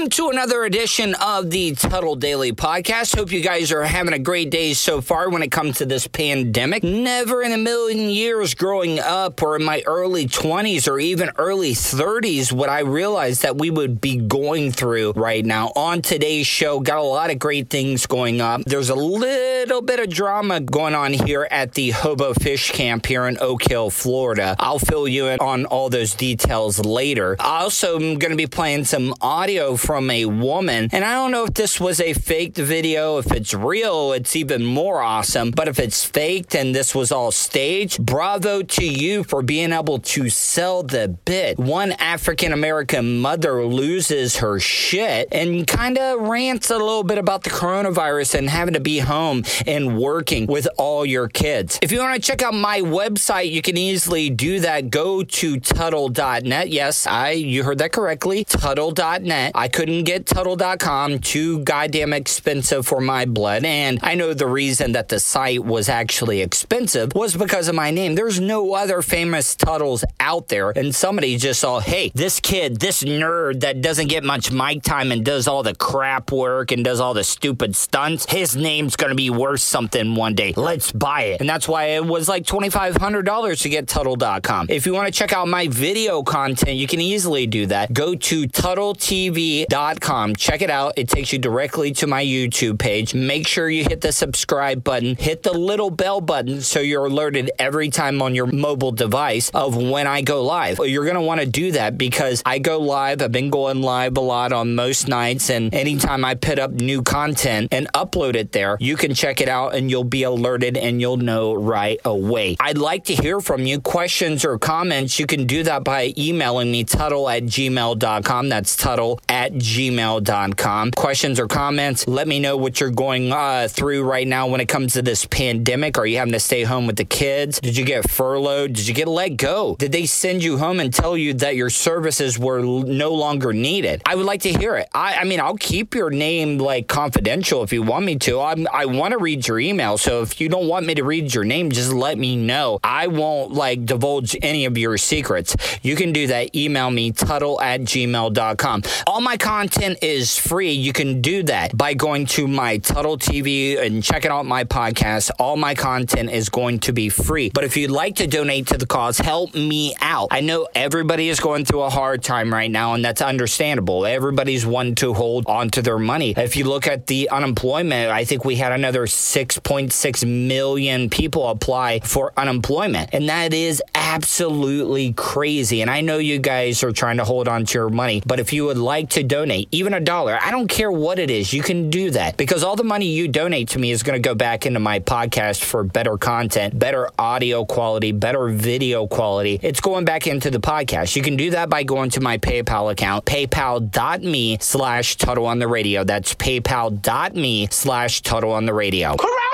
Welcome to another edition of the Tuttle Daily Podcast. Hope you guys are having a great day so far when it comes to this pandemic. Never in a million years growing up or in my early 20s or even early 30s would I realize that we would be going through right now. On today's show, got a lot of great things going up. There's a little bit of drama going on here at the Hobo Fish Camp here in Oak Hill, Florida. I'll fill you in on all those details later. I also am going to be playing some audio from a woman. And I don't know if this was a faked video. If it's real, it's even more awesome. But if it's faked and this was all staged, bravo to you for being able to sell the bit. One African American mother loses her shit and kind of rants a little bit about the coronavirus and having to be home and working with all your kids. If you want to check out my website, you can easily do that. Go to Tuttle.net. Yes, I you heard that correctly. Tuttle.net I couldn't get Tuttle.com, too goddamn expensive for my blood. And I know the reason that the site was actually expensive was because of my name. There's no other famous Tuttles out there. And somebody just saw, hey, this kid, this nerd that doesn't get much mic time and does all the crap work and does all the stupid stunts, his name's going to be worth something one day. Let's buy it. And that's why it was like $2,500 to get Tuttle.com. If you want to check out my video content, you can easily do that. Go to Tuttle TV TV.com. Check it out. It takes you directly to my YouTube page. Make sure you hit the subscribe button, hit the little bell button so you're alerted every time on your mobile device of when I go live. You're going to want to do that because I go live. I've been going live a lot on most nights, and anytime I put up new content and upload it there, you can check it out and you'll be alerted and you'll know right away. I'd like to hear from you. Questions or comments, you can do that by emailing me, Tuttle at gmail.com. That's Tuttle at gmail.com. Questions or comments, let me know what you're going uh, through right now when it comes to this pandemic. Are you having to stay home with the kids? Did you get furloughed? Did you get let go? Did they send you home and tell you that your services were no longer needed? I would like to hear it. I, I mean, I'll keep your name like confidential if you want me to. I'm, I want to read your email. So if you don't want me to read your name, just let me know. I won't like divulge any of your secrets. You can do that. Email me, tuttle at gmail.com. All my content is free. You can do that by going to my Tuttle TV and checking out my podcast. All my content is going to be free. But if you'd like to donate to the cause, help me out. I know everybody is going through a hard time right now, and that's understandable. Everybody's wanting to hold on to their money. If you look at the unemployment, I think we had another 6.6 million people apply for unemployment. And that is absolutely crazy. And I know you guys are trying to hold on to your money, but if you would like to donate, even a dollar, I don't care what it is, you can do that because all the money you donate to me is going to go back into my podcast for better content, better audio quality, better video quality. It's going back into the podcast. You can do that by going to my PayPal account, paypal.me slash Tuttle on the radio. That's paypal.me slash Tuttle on the radio. Corona!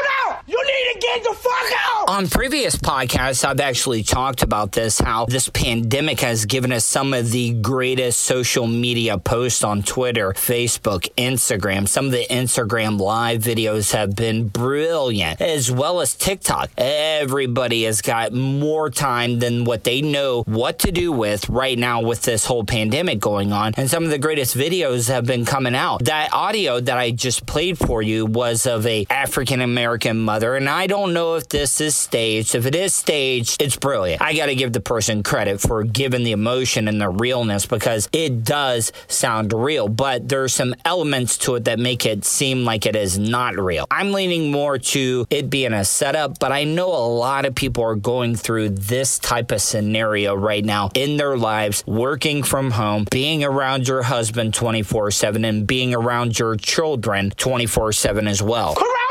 You need to get the fuck out! On previous podcasts, I've actually talked about this how this pandemic has given us some of the greatest social media posts on Twitter, Facebook, Instagram. Some of the Instagram live videos have been brilliant, as well as TikTok. Everybody has got more time than what they know what to do with right now with this whole pandemic going on. And some of the greatest videos have been coming out. That audio that I just played for you was of a African American mother, and I don't know if this is staged. If it is staged, it's brilliant. I got to give the person credit for giving the emotion and the realness because it does sound real, but there's some elements to it that make it seem like it is not real. I'm leaning more to it being a setup, but I know a lot of people are going through this type of scenario right now in their lives, working from home, being around your husband 24 7, and being around your children 24 7 as well. Corona!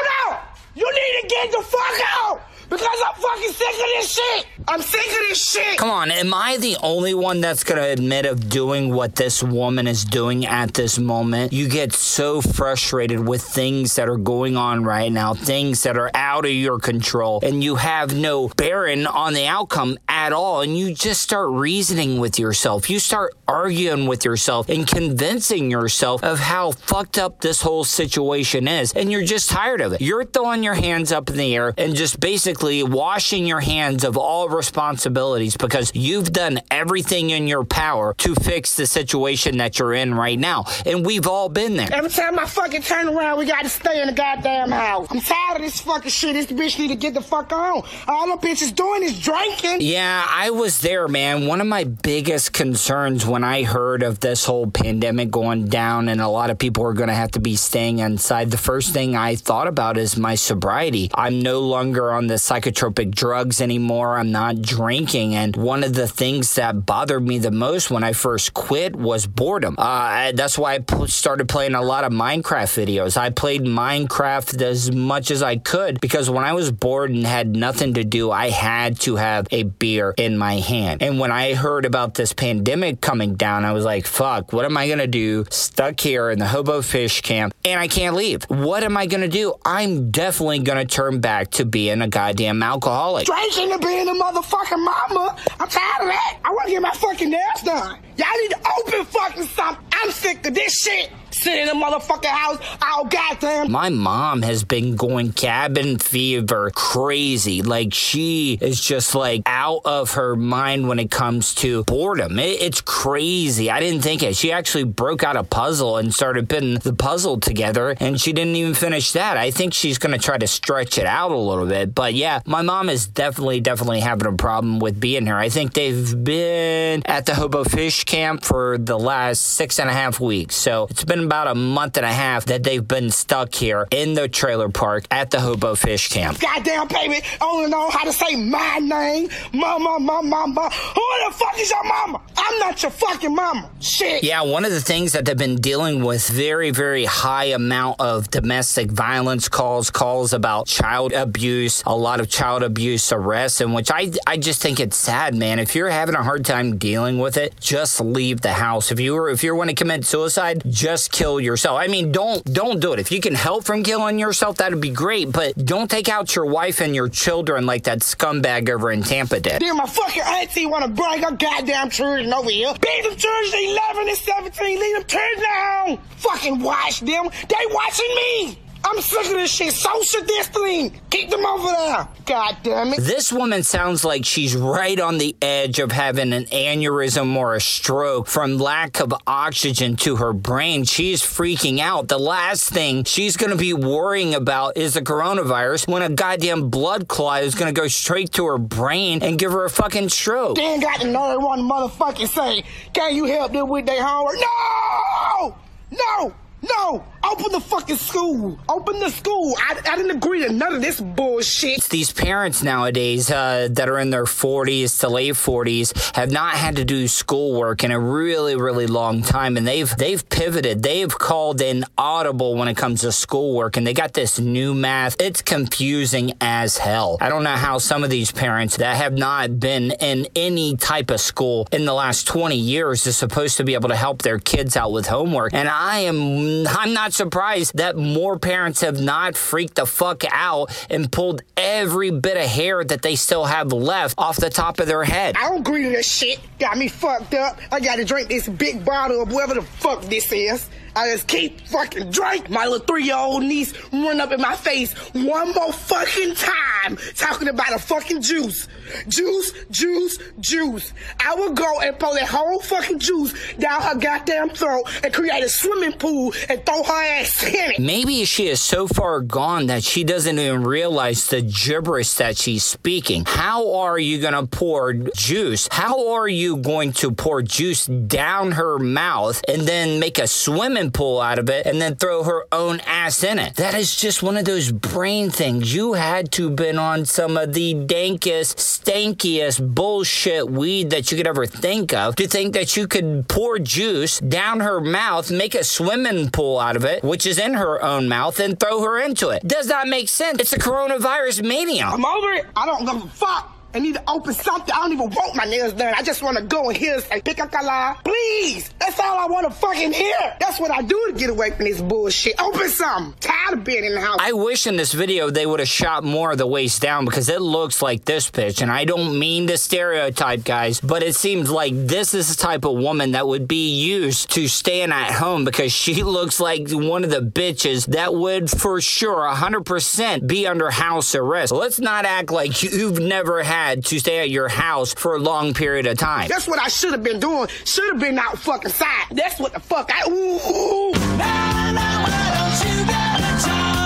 You need to get the fuck out! Because I'm fucking sick of this shit! I'm sick of this shit! Come on, am I the only one that's gonna admit of doing what this woman is doing at this moment? You get so frustrated with things that are going on right now, things that are out of your control, and you have no bearing on the outcome at all. And you just start reasoning with yourself. You start arguing with yourself and convincing yourself of how fucked up this whole situation is. And you're just tired of it. You're throwing your hands up in the air and just basically washing your hands of all responsibilities because you've done everything in your power to fix the situation that you're in right now. And we've all been there. Every time I fucking turn around, we gotta stay in the goddamn house. I'm tired of this fucking shit. This bitch need to get the fuck on. All the bitches doing is drinking. Yeah, I was there, man. One of my biggest concerns when I heard of this whole pandemic going down and a lot of people are going to have to be staying inside, the first thing I thought about is my sobriety. I'm no longer on the psychotropic drugs anymore. I'm not drinking. And one of the things that bothered me the most when I first quit was boredom. Uh, that's why I started playing a lot of Minecraft videos. I played Minecraft as much as I could because when I was bored and had nothing to do, I had to have a beer in my hand. And when I heard about this pandemic coming down, I was like, fuck, what am I going to do? Stuck here in the hobo fish camp and I can't leave. What am I going to do? I'm definitely going to turn back to being a goddamn alcoholic. Drinking and being a motherfucking mama. I'm tired of that. I want to get my fucking nails done. Y'all need to open fucking something. I'm sick of this shit. Sit in the motherfucking house all goddamn. My mom has been going cabin fever crazy. Like she is just like out of her mind when it comes to boredom. It, it's crazy. I didn't think it. She actually broke out a puzzle and started putting the puzzle together, and she didn't even finish that. I think she's to try to stretch it out a little bit. But yeah, my mom is definitely, definitely having a problem with being here. I think they've been at the Hobo Fish Camp for the last six and a half weeks. So it's been about a month and a half that they've been stuck here in the trailer park at the Hobo Fish Camp. Goddamn, baby, only know how to say my name. Mama, mama, mama. Who the fuck is your mama? I'm not your fucking mama. Shit. Yeah, one of the things that they've been dealing with very, very high amount of domestic violence calls, calls about child abuse, a lot of child abuse arrests, and which I, I just think it's sad, man. If you're having a hard time dealing with it, just leave the house. If you were, if you're want to commit suicide, just kill yourself. I mean, don't don't do it. If you can help from killing yourself, that'd be great. But don't take out your wife and your children like that scumbag over in Tampa did. Then my fucking auntie want to bring her goddamn children over here. Beat them children 11 and 17. Leave them turn down. Fucking watch them. They watching me. I'm sick of this shit. Social distancing. Keep them over there. God damn it. This woman sounds like she's right on the edge of having an aneurysm or a stroke from lack of oxygen to her brain. She's freaking out. The last thing she's going to be worrying about is the coronavirus when a goddamn blood clot is going to go straight to her brain and give her a fucking stroke. Then got the nerve one motherfucking say, can you help them with their homework? No! No! No! Open the fucking school. Open the school. I, I didn't agree to none of this bullshit. It's these parents nowadays uh, that are in their 40s to late 40s have not had to do schoolwork in a really, really long time, and they've they've pivoted. They've called in audible when it comes to schoolwork, and they got this new math. It's confusing as hell. I don't know how some of these parents that have not been in any type of school in the last 20 years is supposed to be able to help their kids out with homework, and I am I'm not surprised that more parents have not freaked the fuck out and pulled every bit of hair that they still have left off the top of their head. I don't agree to this shit. Got me fucked up. I gotta drink this big bottle of whatever the fuck this is. I just keep fucking drink. My little three-year-old niece run up in my face one more fucking time talking about a fucking juice. Juice, juice, juice. I will go and pull that whole fucking juice down her goddamn throat and create a swimming pool and throw her ass in it. Maybe she is so far gone that she doesn't even realize the gibberish that she's speaking. How are you going to pour juice? How are you going to pour juice down her mouth and then make a swimming pool out of it and then throw her own ass in it? That is just one of those brain things. You had to been on some of the dankest, stankiest bullshit weed that you could ever think of to think that you could pour juice down her mouth, make a swimming pool out of it, which is in her own mouth, and throw her into it. Does that make sense. It's a coronavirus mania. I'm over it. I don't give a fuck. And need to open something. I don't even want my nails done. I just want to go and hear say, pick a color. Please. That's all I want to fucking hear. That's what I do to get away from this bullshit. Open something. Tired of being in the house. I wish in this video they would have shot more of the waist down because it looks like this bitch. And I don't mean to stereotype, guys, but it seems like this is the type of woman that would be used to staying at home because she looks like one of the bitches that would for sure 100% be under house arrest. Let's not act like you've never had to stay at your house for a long period of time. That's what I should have been doing. Should have been out fucking side. That's what the fuck I. Ooh. Nah, nah,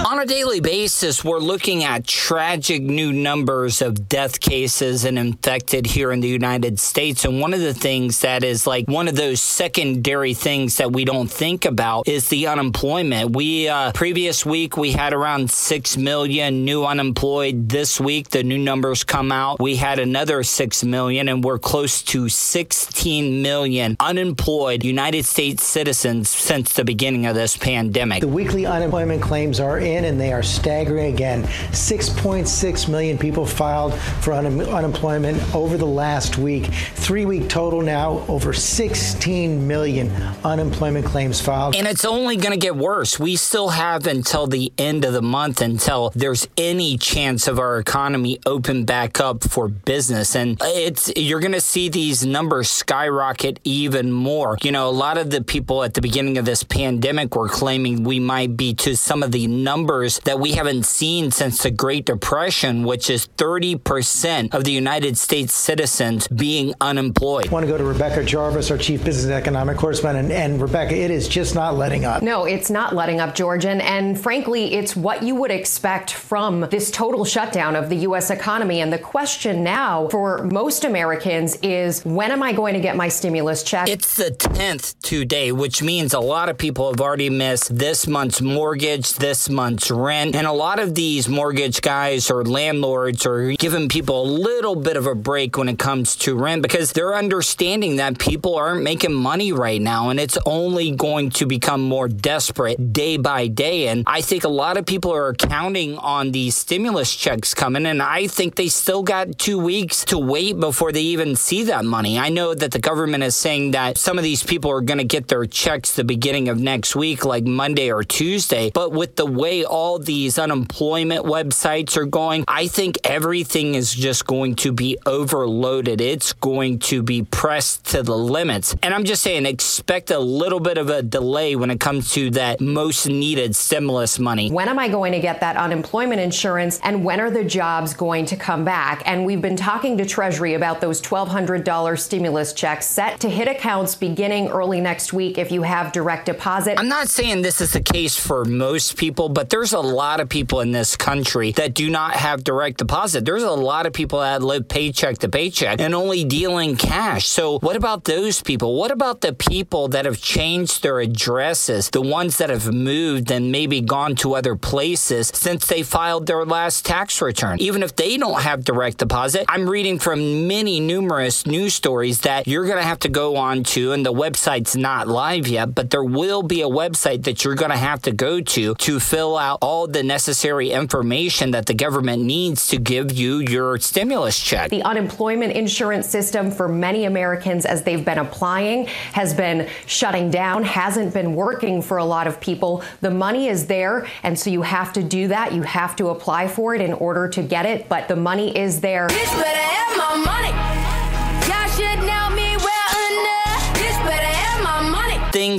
on a daily basis, we're looking at tragic new numbers of death cases and infected here in the United States. And one of the things that is like one of those secondary things that we don't think about is the unemployment. We, uh, previous week, we had around 6 million new unemployed. This week, the new numbers come out. We had another 6 million, and we're close to 16 million unemployed United States citizens since the beginning of this pandemic. The weekly unemployment claims are in in and they are staggering again. 6.6 million people filed for un- unemployment over the last week. Three week total now, over 16 million unemployment claims filed. And it's only going to get worse. We still have until the end of the month until there's any chance of our economy open back up for business. And it's you're going to see these numbers skyrocket even more. You know, a lot of the people at the beginning of this pandemic were claiming we might be to some of the numbers numbers that we haven't seen since the Great Depression, which is 30% of the United States citizens being unemployed. I want to go to Rebecca Jarvis, our chief business and economic correspondent. And, and Rebecca, it is just not letting up. No, it's not letting up, Georgian. And frankly, it's what you would expect from this total shutdown of the U.S. economy. And the question now for most Americans is when am I going to get my stimulus check? It's the 10th today, which means a lot of people have already missed this month's mortgage, this month's rent. And a lot of these mortgage guys or landlords are giving people a little bit of a break when it comes to rent because they're understanding that people aren't making money right now and it's only going to become more desperate day by day. And I think a lot of people are counting on these stimulus checks coming, and I think they still got two weeks to wait before they even see that money. I know that the government is saying that some of these people are going to get their checks the beginning of next week, like Monday or Tuesday. But with the way all these unemployment websites are going, I think everything is just going to be overloaded. It's going to be pressed to the limits. And I'm just saying, expect a little bit of a delay when it comes to that most needed stimulus money. When am I going to get that unemployment insurance? And when are the jobs going to come back? And we've been talking to Treasury about those $1,200 stimulus checks set to hit accounts beginning early next week if you have direct deposit. I'm not saying this is the case for most people, but there there's a lot of people in this country that do not have direct deposit. There's a lot of people that live paycheck to paycheck and only deal in cash. So, what about those people? What about the people that have changed their addresses, the ones that have moved and maybe gone to other places since they filed their last tax return? Even if they don't have direct deposit, I'm reading from many numerous news stories that you're going to have to go on to, and the website's not live yet, but there will be a website that you're going to have to go to to fill out out all the necessary information that the government needs to give you your stimulus check. The unemployment insurance system for many Americans, as they've been applying, has been shutting down, hasn't been working for a lot of people. The money is there, and so you have to do that. You have to apply for it in order to get it, but the money is there.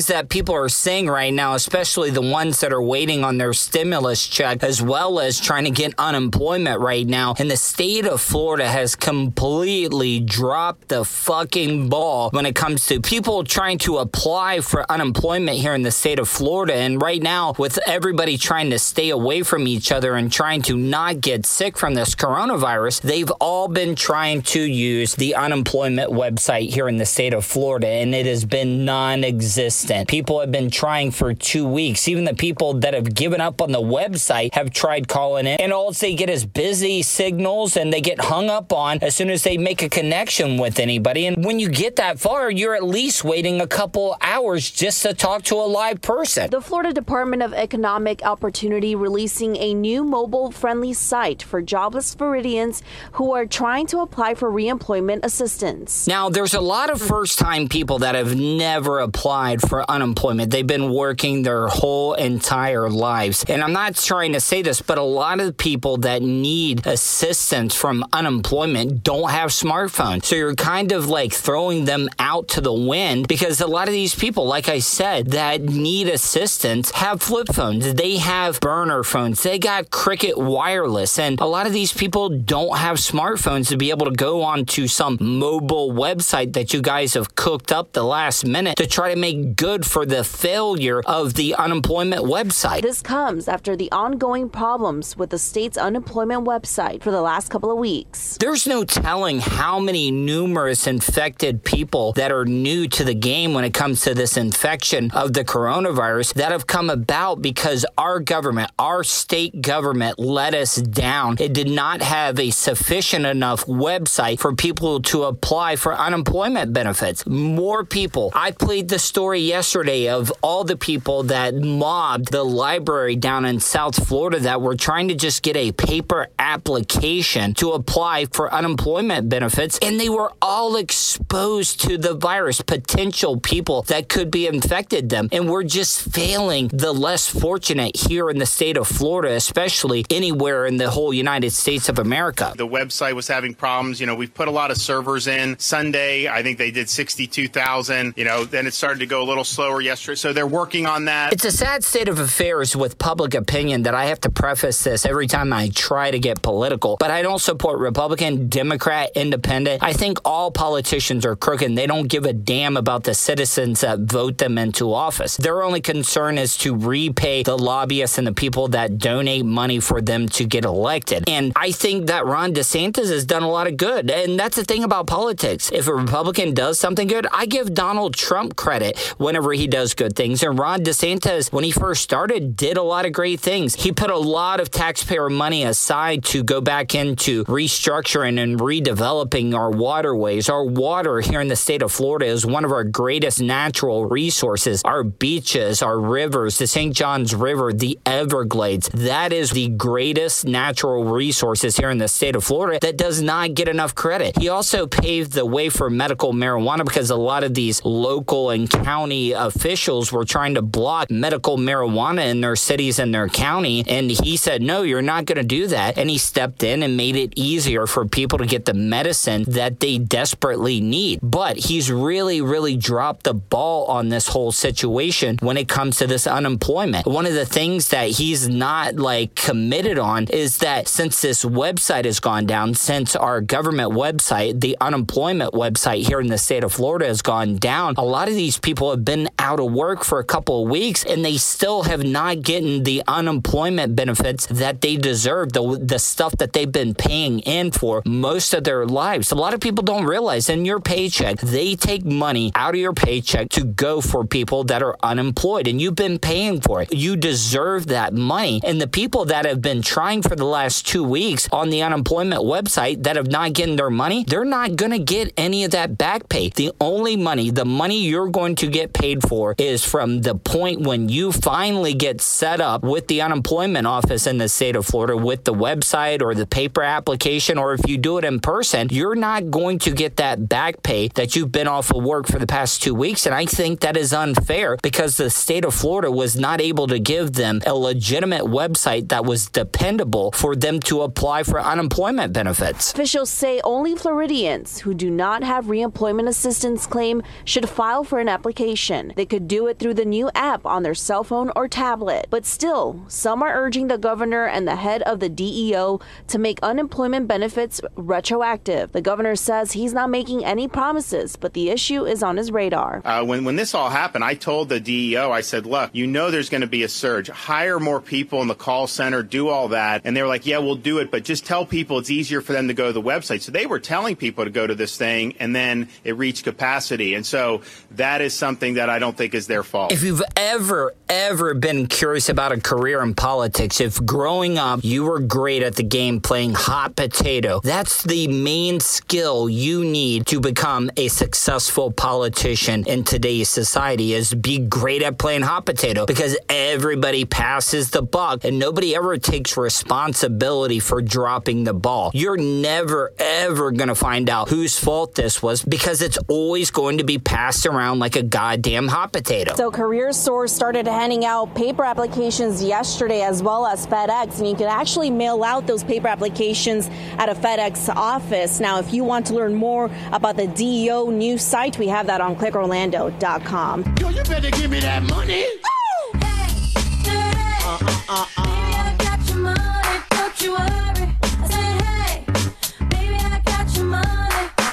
Things that people are saying right now, especially the ones that are waiting on their stimulus check, as well as trying to get unemployment right now. And the state of Florida has completely dropped the fucking ball when it comes to people trying to apply for unemployment here in the state of Florida. And right now, with everybody trying to stay away from each other and trying to not get sick from this coronavirus, they've all been trying to use the unemployment website here in the state of Florida, and it has been non existent consistent. People have been trying for two weeks. Even the people that have given up on the website have tried calling in, and all they get is busy signals and they get hung up on as soon as they make a connection with anybody. And when you get that far, you're at least waiting a couple hours just to talk to a live person. The Florida Department of Economic Opportunity releasing a new mobile friendly site for jobless Floridians who are trying to apply for reemployment assistance. Now, there's a lot of first time people that have never applied for unemployment. They've been working their whole entire lives. And I'm not trying to say this, but a lot of people that need assistance from unemployment don't have smartphones. So you're kind of like throwing them out to the wind because a lot of these people, like I said, that need assistance have flip phones. They have burner phones. They got Cricket Wireless. And a lot of these people don't have smartphones to be able to go onto some mobile website that you guys have cooked up the last minute to try to make good for the failure of the unemployment website. This comes after the ongoing problems with the state's unemployment website for the last couple of weeks. There's no telling how many numerous infected people that are new to the game when it comes to this infection of the coronavirus that have come about because our government, our state government let us down. It did not have a sufficient enough website for people to apply for unemployment benefits. More people. I played the story yesterday of all the people that mobbed the library down in South Florida that were trying to just get a paper application to apply for unemployment benefits, and they were all exposed to the virus, potential people that could be infected them. And we're just failing the less fortunate here in the state of Florida, especially anywhere in the whole United States of America. The website was having problems. You know, we've put a lot of servers in. Sunday, I think they did 62,000. You know, then it started to go a little slower yesterday. So they're working on that. It's a sad state of affairs with public opinion that I have to preface this every time I try to get political. But I don't support Republican, Democrat, Independent. I think all politicians are crooked. They don't give a damn about the citizens that vote them into office. Their only concern is to repay the lobbyists and the people that donate money for them to get elected. And I think that Ron DeSantis has done a lot of good. And that's the thing about politics. If a Republican does something good, I give Donald Trump credit whenever he does good things. And Ron DeSantis, when he first started, did a lot of great things. He put a lot of taxpayer money aside to go back into restructuring and redeveloping our waterways. Our water here in the state of Florida is one of our greatest natural resources. Our beaches, our rivers, the St. Johns River, the Everglades. That is the greatest natural resources here in the state of Florida that does not get enough credit. He also paved the way for medical marijuana because a lot of these local and county officials were trying to block medical marijuana in their cities and their county. And he said, no, you're not going to do that. And he stepped in and made it easier for people to get the medicine that they desperately need. But he's really, really dropped the ball on this whole situation when it comes to this unemployment. One of the things that he's not like committed on is that since this website has gone down, since our government website, the unemployment website here in the state of Florida has gone down, a lot of these people have been out of work for a couple of weeks and they still have not gotten the unemployment benefits that they deserve, the, the stuff that they've been paying in for most of their lives. A lot of people don't realize in your paycheck, they take money out of your paycheck to go for people that are unemployed and you've been paying for it. You deserve that money. And the people that have been trying for the last two weeks on the unemployment website that have not gotten their money, they're not going to get any of that back pay. The only money, the money you're going to get paid for is from the point when you finally get set up with the unemployment office in the state of Florida with the website or the paper application, or if you do it in person, you're not going to get that back pay that you've been off of work for the past two weeks. And I think that is unfair because the state of Florida was not able to give them a legitimate website that was dependable for them to apply for unemployment benefits. Officials say only Floridians who do not have reemployment assistance claim should file for an application. They could do it through the new app on their cell phone or tablet. But still, some are urging the governor and the head of the DEO to make unemployment benefits retroactive. The governor says he's not making any promises, but the issue is on his radar. Uh, when, when this all happened, I told the DEO, I said, look, you know there's going to be a surge. Hire more people in the call center, do all that. And they were like, yeah, we'll do it, but just tell people it's easier for them to go to the website. So they were telling people to go to this thing, and then it reached capacity. And so that is something something that I don't think is their fault. If you've ever, ever been curious about a career in politics, if growing up you were great at the game playing hot potato, that's the main skill you need to become a successful politician in today's society is be great at playing hot potato because everybody passes the buck and nobody ever takes responsibility for dropping the ball. You're never, ever going to find out whose fault this was because it's always going to be passed around like a goddamn hot potato. So CareerSource started handing out paper applications yesterday as well as FedEx, and you can actually mail out those paper applications at a FedEx office. Now, if you want to learn more about the DEO news site, we have that on clickorlando.com. Yo, you better give me that money.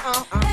Uh,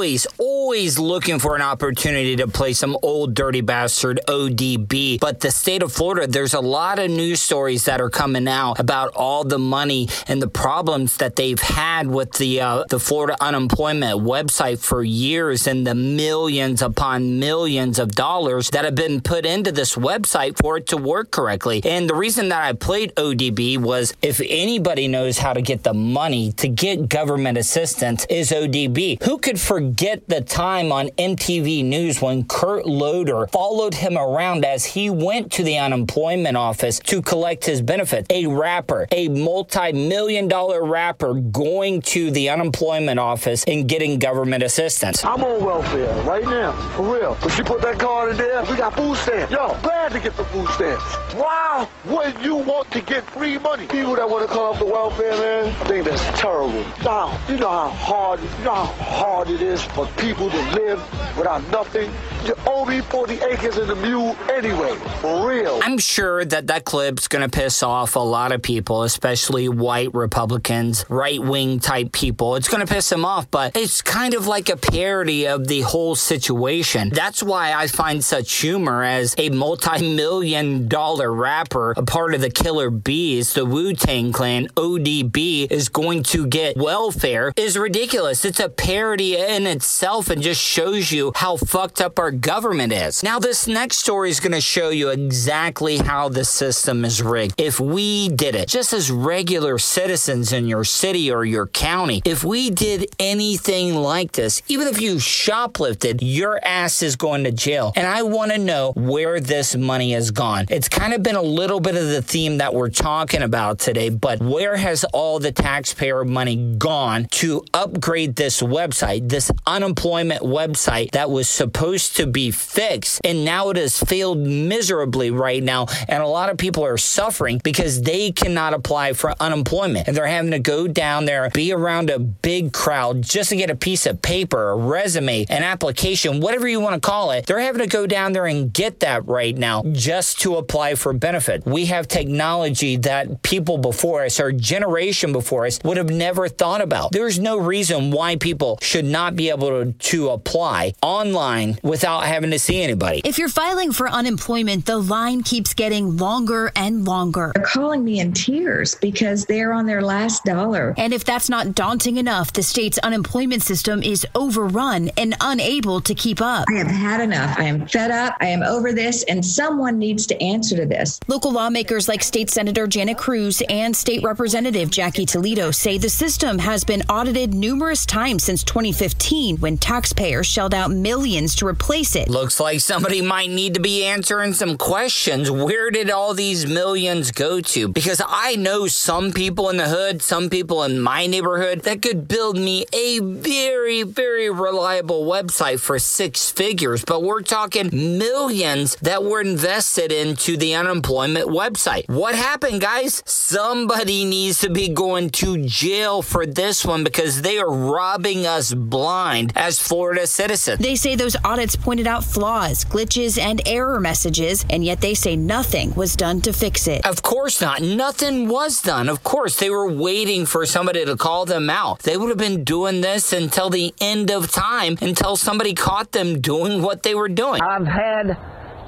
I'm always, looking for an opportunity to play some Ol' Dirty Bastard ODB. But the state of Florida, there's a lot of news stories that are coming out about all the money and the problems that they've had with the uh, the Florida unemployment website for years and the millions upon millions of dollars that have been put into this website for it to work correctly. And the reason that I played ODB was if anybody knows how to get the money to get government assistance is ODB. Who could forget the time on MTV News when Kurt Loder followed him around as he went to the unemployment office to collect his benefits? A rapper, a multi million dollar rapper going to the unemployment office and getting government assistance. I'm on welfare right now, for real. But you put that card in there, we got food stamps. Yo, glad to get the food stamps. Why would you want to get free money? People that want to come off the welfare, man, I think that's terrible. Now, you know how hard, you know how hard it is for people to live without nothing. You owe me 40 acres and a mule anyway, for real. I'm sure that that clip's going to piss off a lot of people, especially white Republicans, right wing type people. It's going to piss them off, but it's kind of like a parody of the whole situation. That's why I find such humor as a multi million dollar rapper, a part of the Killer Bees, the Wu Tang Clan, ODB, is going to get welfare is ridiculous. It's a parody in itself and just shows you how fucked up our government is. Now, this next story is going to show you exactly how the system is rigged. If we did it, just as regular citizens in your city or your county, if we did anything like this, even if you shoplifted, your ass is going to jail. And I want to know where this money has gone. It's kind of been a little bit of the theme that we're talking about today, but where has all the taxpayer money gone to upgrade this website, this unemployment website that was supposed to be fixed? And now it has failed miserably right now. And a lot of people are suffering because they cannot apply for unemployment. And they're having to go down there, be around a big crowd just to get a piece of paper, a resume, an application, whatever you want to call it. They're having to go down there and get that right now just to apply for benefit. We have technology that people before us, our generation before us, would have never thought about. There's no reason why people should not be able to, to apply online without having to see anybody. If you're filing for unemployment, the line keeps getting longer and longer. They're calling me in tears because they're on their last dollar. And if that's not daunting enough, the state's unemployment system is overrun and unable to keep up. I have had enough. I am fed up. I am over this, and someone needs to answer to this. Local lawmakers like State Senator Janet Cruz and State Representative Jackie Toledo say the system has been audited numerous times since 2015 when taxpayers shelled out millions to replace it. Looks like somebody might need to be answering some questions. Where did all these millions go to? Because I know some people in the hood, some people in my neighborhood that could build me a very, very reliable website for six figures, but we're talking millions that were invested into the unemployment website. What happened, guys? Somebody needs to be going to jail for this one because they are robbing us blind as Florida citizens. They say those audits pointed out flaws, glitches, and error messages, and yet they say nothing was done to fix it. Of course not. Nothing was done. Of course, they were waiting for somebody to call them out. They would have been doing this until the end of time, until somebody caught them doing what they were doing. I've had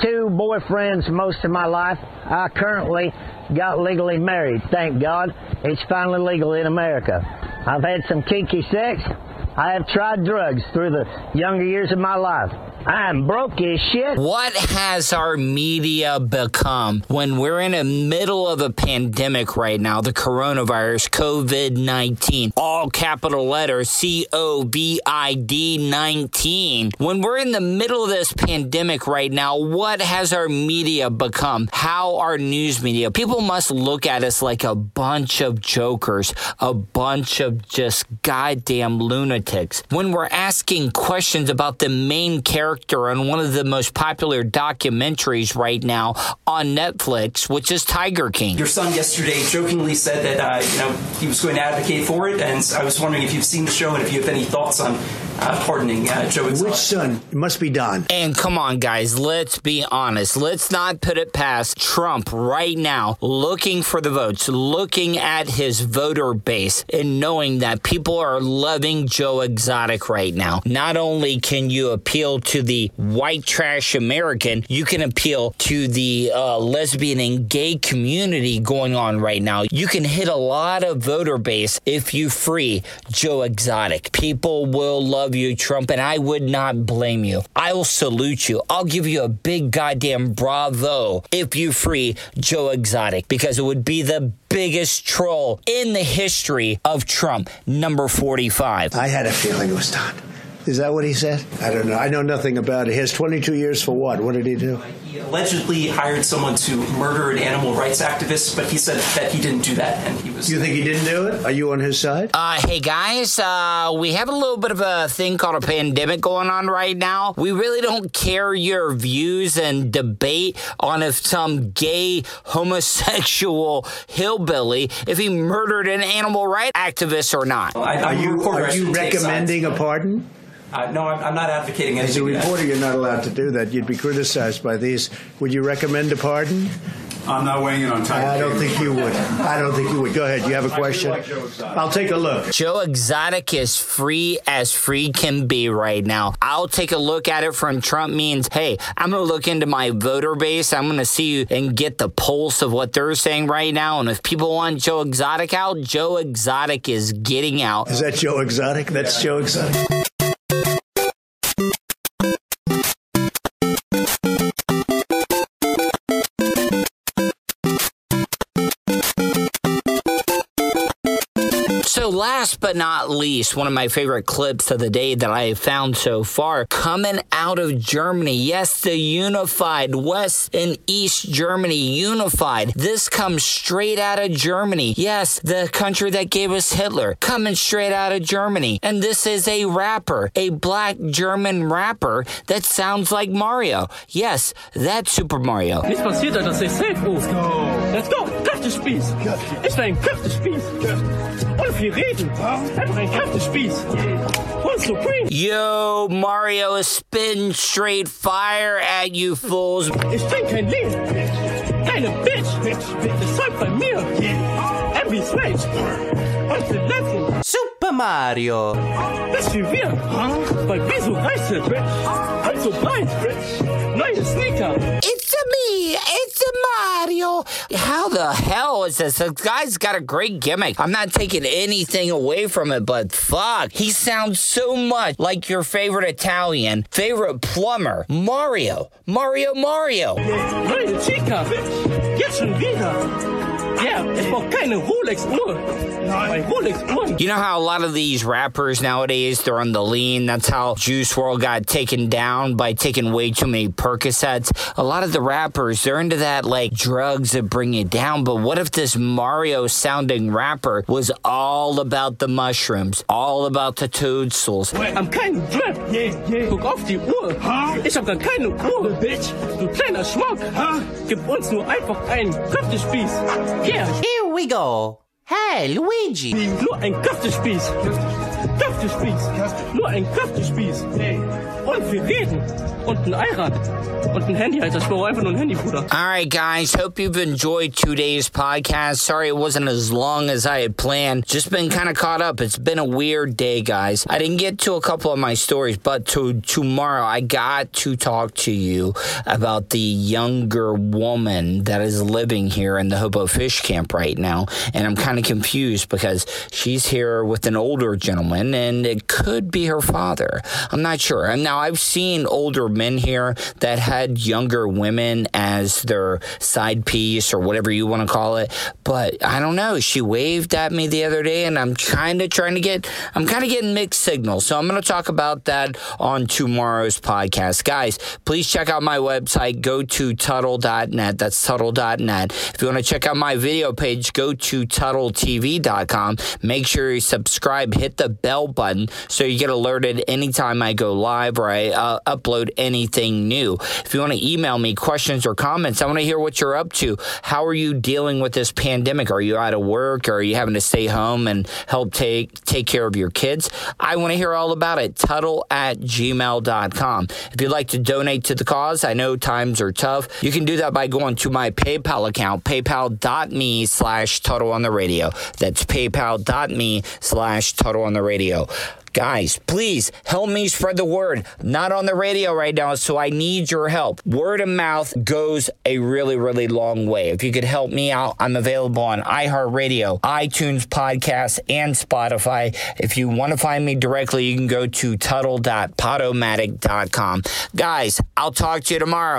two boyfriends most of my life. I currently got legally married. Thank God. It's finally legal in America. I've had some kinky sex. I have tried drugs through the younger years of my life. I'm broke as shit. What has our media become when we're in the middle of a pandemic right now, the coronavirus, COVID 19, all capital letters, C O V I D 19? When we're in the middle of this pandemic right now, what has our media become? How our news media? People must look at us like a bunch of jokers, a bunch of just goddamn lunatics. When we're asking questions about the main character, on one of the most popular documentaries right now on Netflix, which is Tiger King. Your son yesterday jokingly said that uh, you know he was going to advocate for it, and I was wondering if you've seen the show and if you have any thoughts on uh, pardoning uh, Joe Exotic. Which son? It must be Don. And come on, guys, let's be honest. Let's not put it past Trump right now looking for the votes, looking at his voter base, and knowing that people are loving Joe Exotic right now. Not only can you appeal to the white trash American, you can appeal to the uh, lesbian and gay community going on right now. You can hit a lot of voter base if you free Joe Exotic. People will love you, Trump, and I would not blame you. I will salute you. I'll give you a big goddamn bravo if you free Joe Exotic because it would be the biggest troll in the history of Trump, number 45. I had a feeling it was Don. Is that what he said? I don't know. I know nothing about it. He has 22 years for what? What did he do? He allegedly hired someone to murder an animal rights activist, but he said that he didn't do that, and he was. You think he didn't do it? Are you on his side? Uh, hey guys, uh, we have a little bit of a thing called a pandemic going on right now. We really don't care your views and debate on if some gay homosexual hillbilly, if he murdered an animal rights activist or not. Are you, are you recommending a pardon? Uh, no, I'm, I'm not advocating As a reporter, you're not allowed to do that. You'd be criticized by these. Would you recommend a pardon? I'm not weighing in on time. I don't King. think you would. I don't think you would. Go ahead. You have a question? like I'll take a look. Joe Exotic is free as free can be right now. I'll take a look at it from Trump means, hey, I'm going to look into my voter base. I'm going to see and get the pulse of what they're saying right now. And if people want Joe Exotic out, Joe Exotic is getting out. Is that Joe Exotic? That's Joe Exotic. Last but not least, one of my favorite clips of the day that I have found so far coming out of Germany. Yes, the unified West and East Germany unified. This comes straight out of Germany. Yes, the country that gave us Hitler coming straight out of Germany. And this is a rapper, a black German rapper that sounds like Mario. Yes, that's Super Mario. Nichts passiert, dass ich safe rufe. Let's go! Kräftespieß! Ich war ein Kräftespieß! Und viel reden! Einfach ein Kräftespieß! Und Supreme! Yo, Mario is spitting straight fire at you fools. Ich bin kein Leben! Keine Bitch! Deshalb bei mir! Every Switch! Und wir lassen! Super Mario! Das wie wir! Weil wir so reich sind! Und so breit! Neue Sneaker! It's a me. It's a Mario. How the hell is this? This guy's got a great gimmick. I'm not taking anything away from it, but fuck, he sounds so much like your favorite Italian, favorite plumber, Mario. Mario, Mario. Neue Chica! Jetzt schon wieder! Ja, ich brauch keine Rolex-Uhr! Mein You know how a lot of these rappers nowadays they're on the lean. That's how Juice WRLD got taken down by taking way too many Percocets. A lot of the rappers they're into that like drugs that bring you down. But what if this Mario sounding rapper was all about the mushrooms, all about the toadstools? Am keinen Drip. Guck auf die Uhr. Ich hab gar keine Uhr. Bitch. Du kleiner Schmuck. Gib uns nur einfach einen Köftespieß. Yeah. Here we go. Hey, Luigi. Nur ein Köftespieß. Köftespieß. Nur ein Köftespieß. Und wir reden. Und ein Eirad und ein Handy. Also das war einfach nur ein Handy, Bruder. All right, guys. Hope you've enjoyed today's podcast. Sorry it wasn't as long as I had planned. Just been kind of caught up. It's been a weird day, guys. I didn't get to a couple of my stories, but to tomorrow I got to talk to you about the younger woman that is living here in the Hobo Fish Camp right now, and I'm kind of confused because she's here with an older gentleman, and it could be her father. I'm not sure. And now I've seen older men here that had younger women as their side piece or whatever you want to call it. But I don't know. She waved at me the other day and I'm kind of trying to get, I'm kind of getting mixed signals. So I'm going to talk about that on tomorrow's podcast. Guys, please check out my website. Go to Tuttle.net. That's Tuttle.net. If you want to check out my video page, go to TuttleTV.com. Make sure you subscribe, hit the bell button so you get alerted anytime I go live or I uh, upload anything new. If you want to email me questions or comments, I want to hear what you're up to. How are you dealing with this pandemic? Are you out of work? Or are you having to stay home and help take take care of your kids? I want to hear all about it. Tuttle at gmail.com. If you'd like to donate to the cause, I know times are tough. You can do that by going to my PayPal account, paypal.me slash Tuttle on the radio. That's paypal.me slash Tuttle on the radio. Guys, please help me spread the word. Not on the radio right now, so I need your help. Word of mouth goes a really, really long way. If you could help me out, I'm available on iHeartRadio, iTunes Podcasts, and Spotify. If you want to find me directly, you can go to tuttle.podomatic.com. Guys, I'll talk to you tomorrow.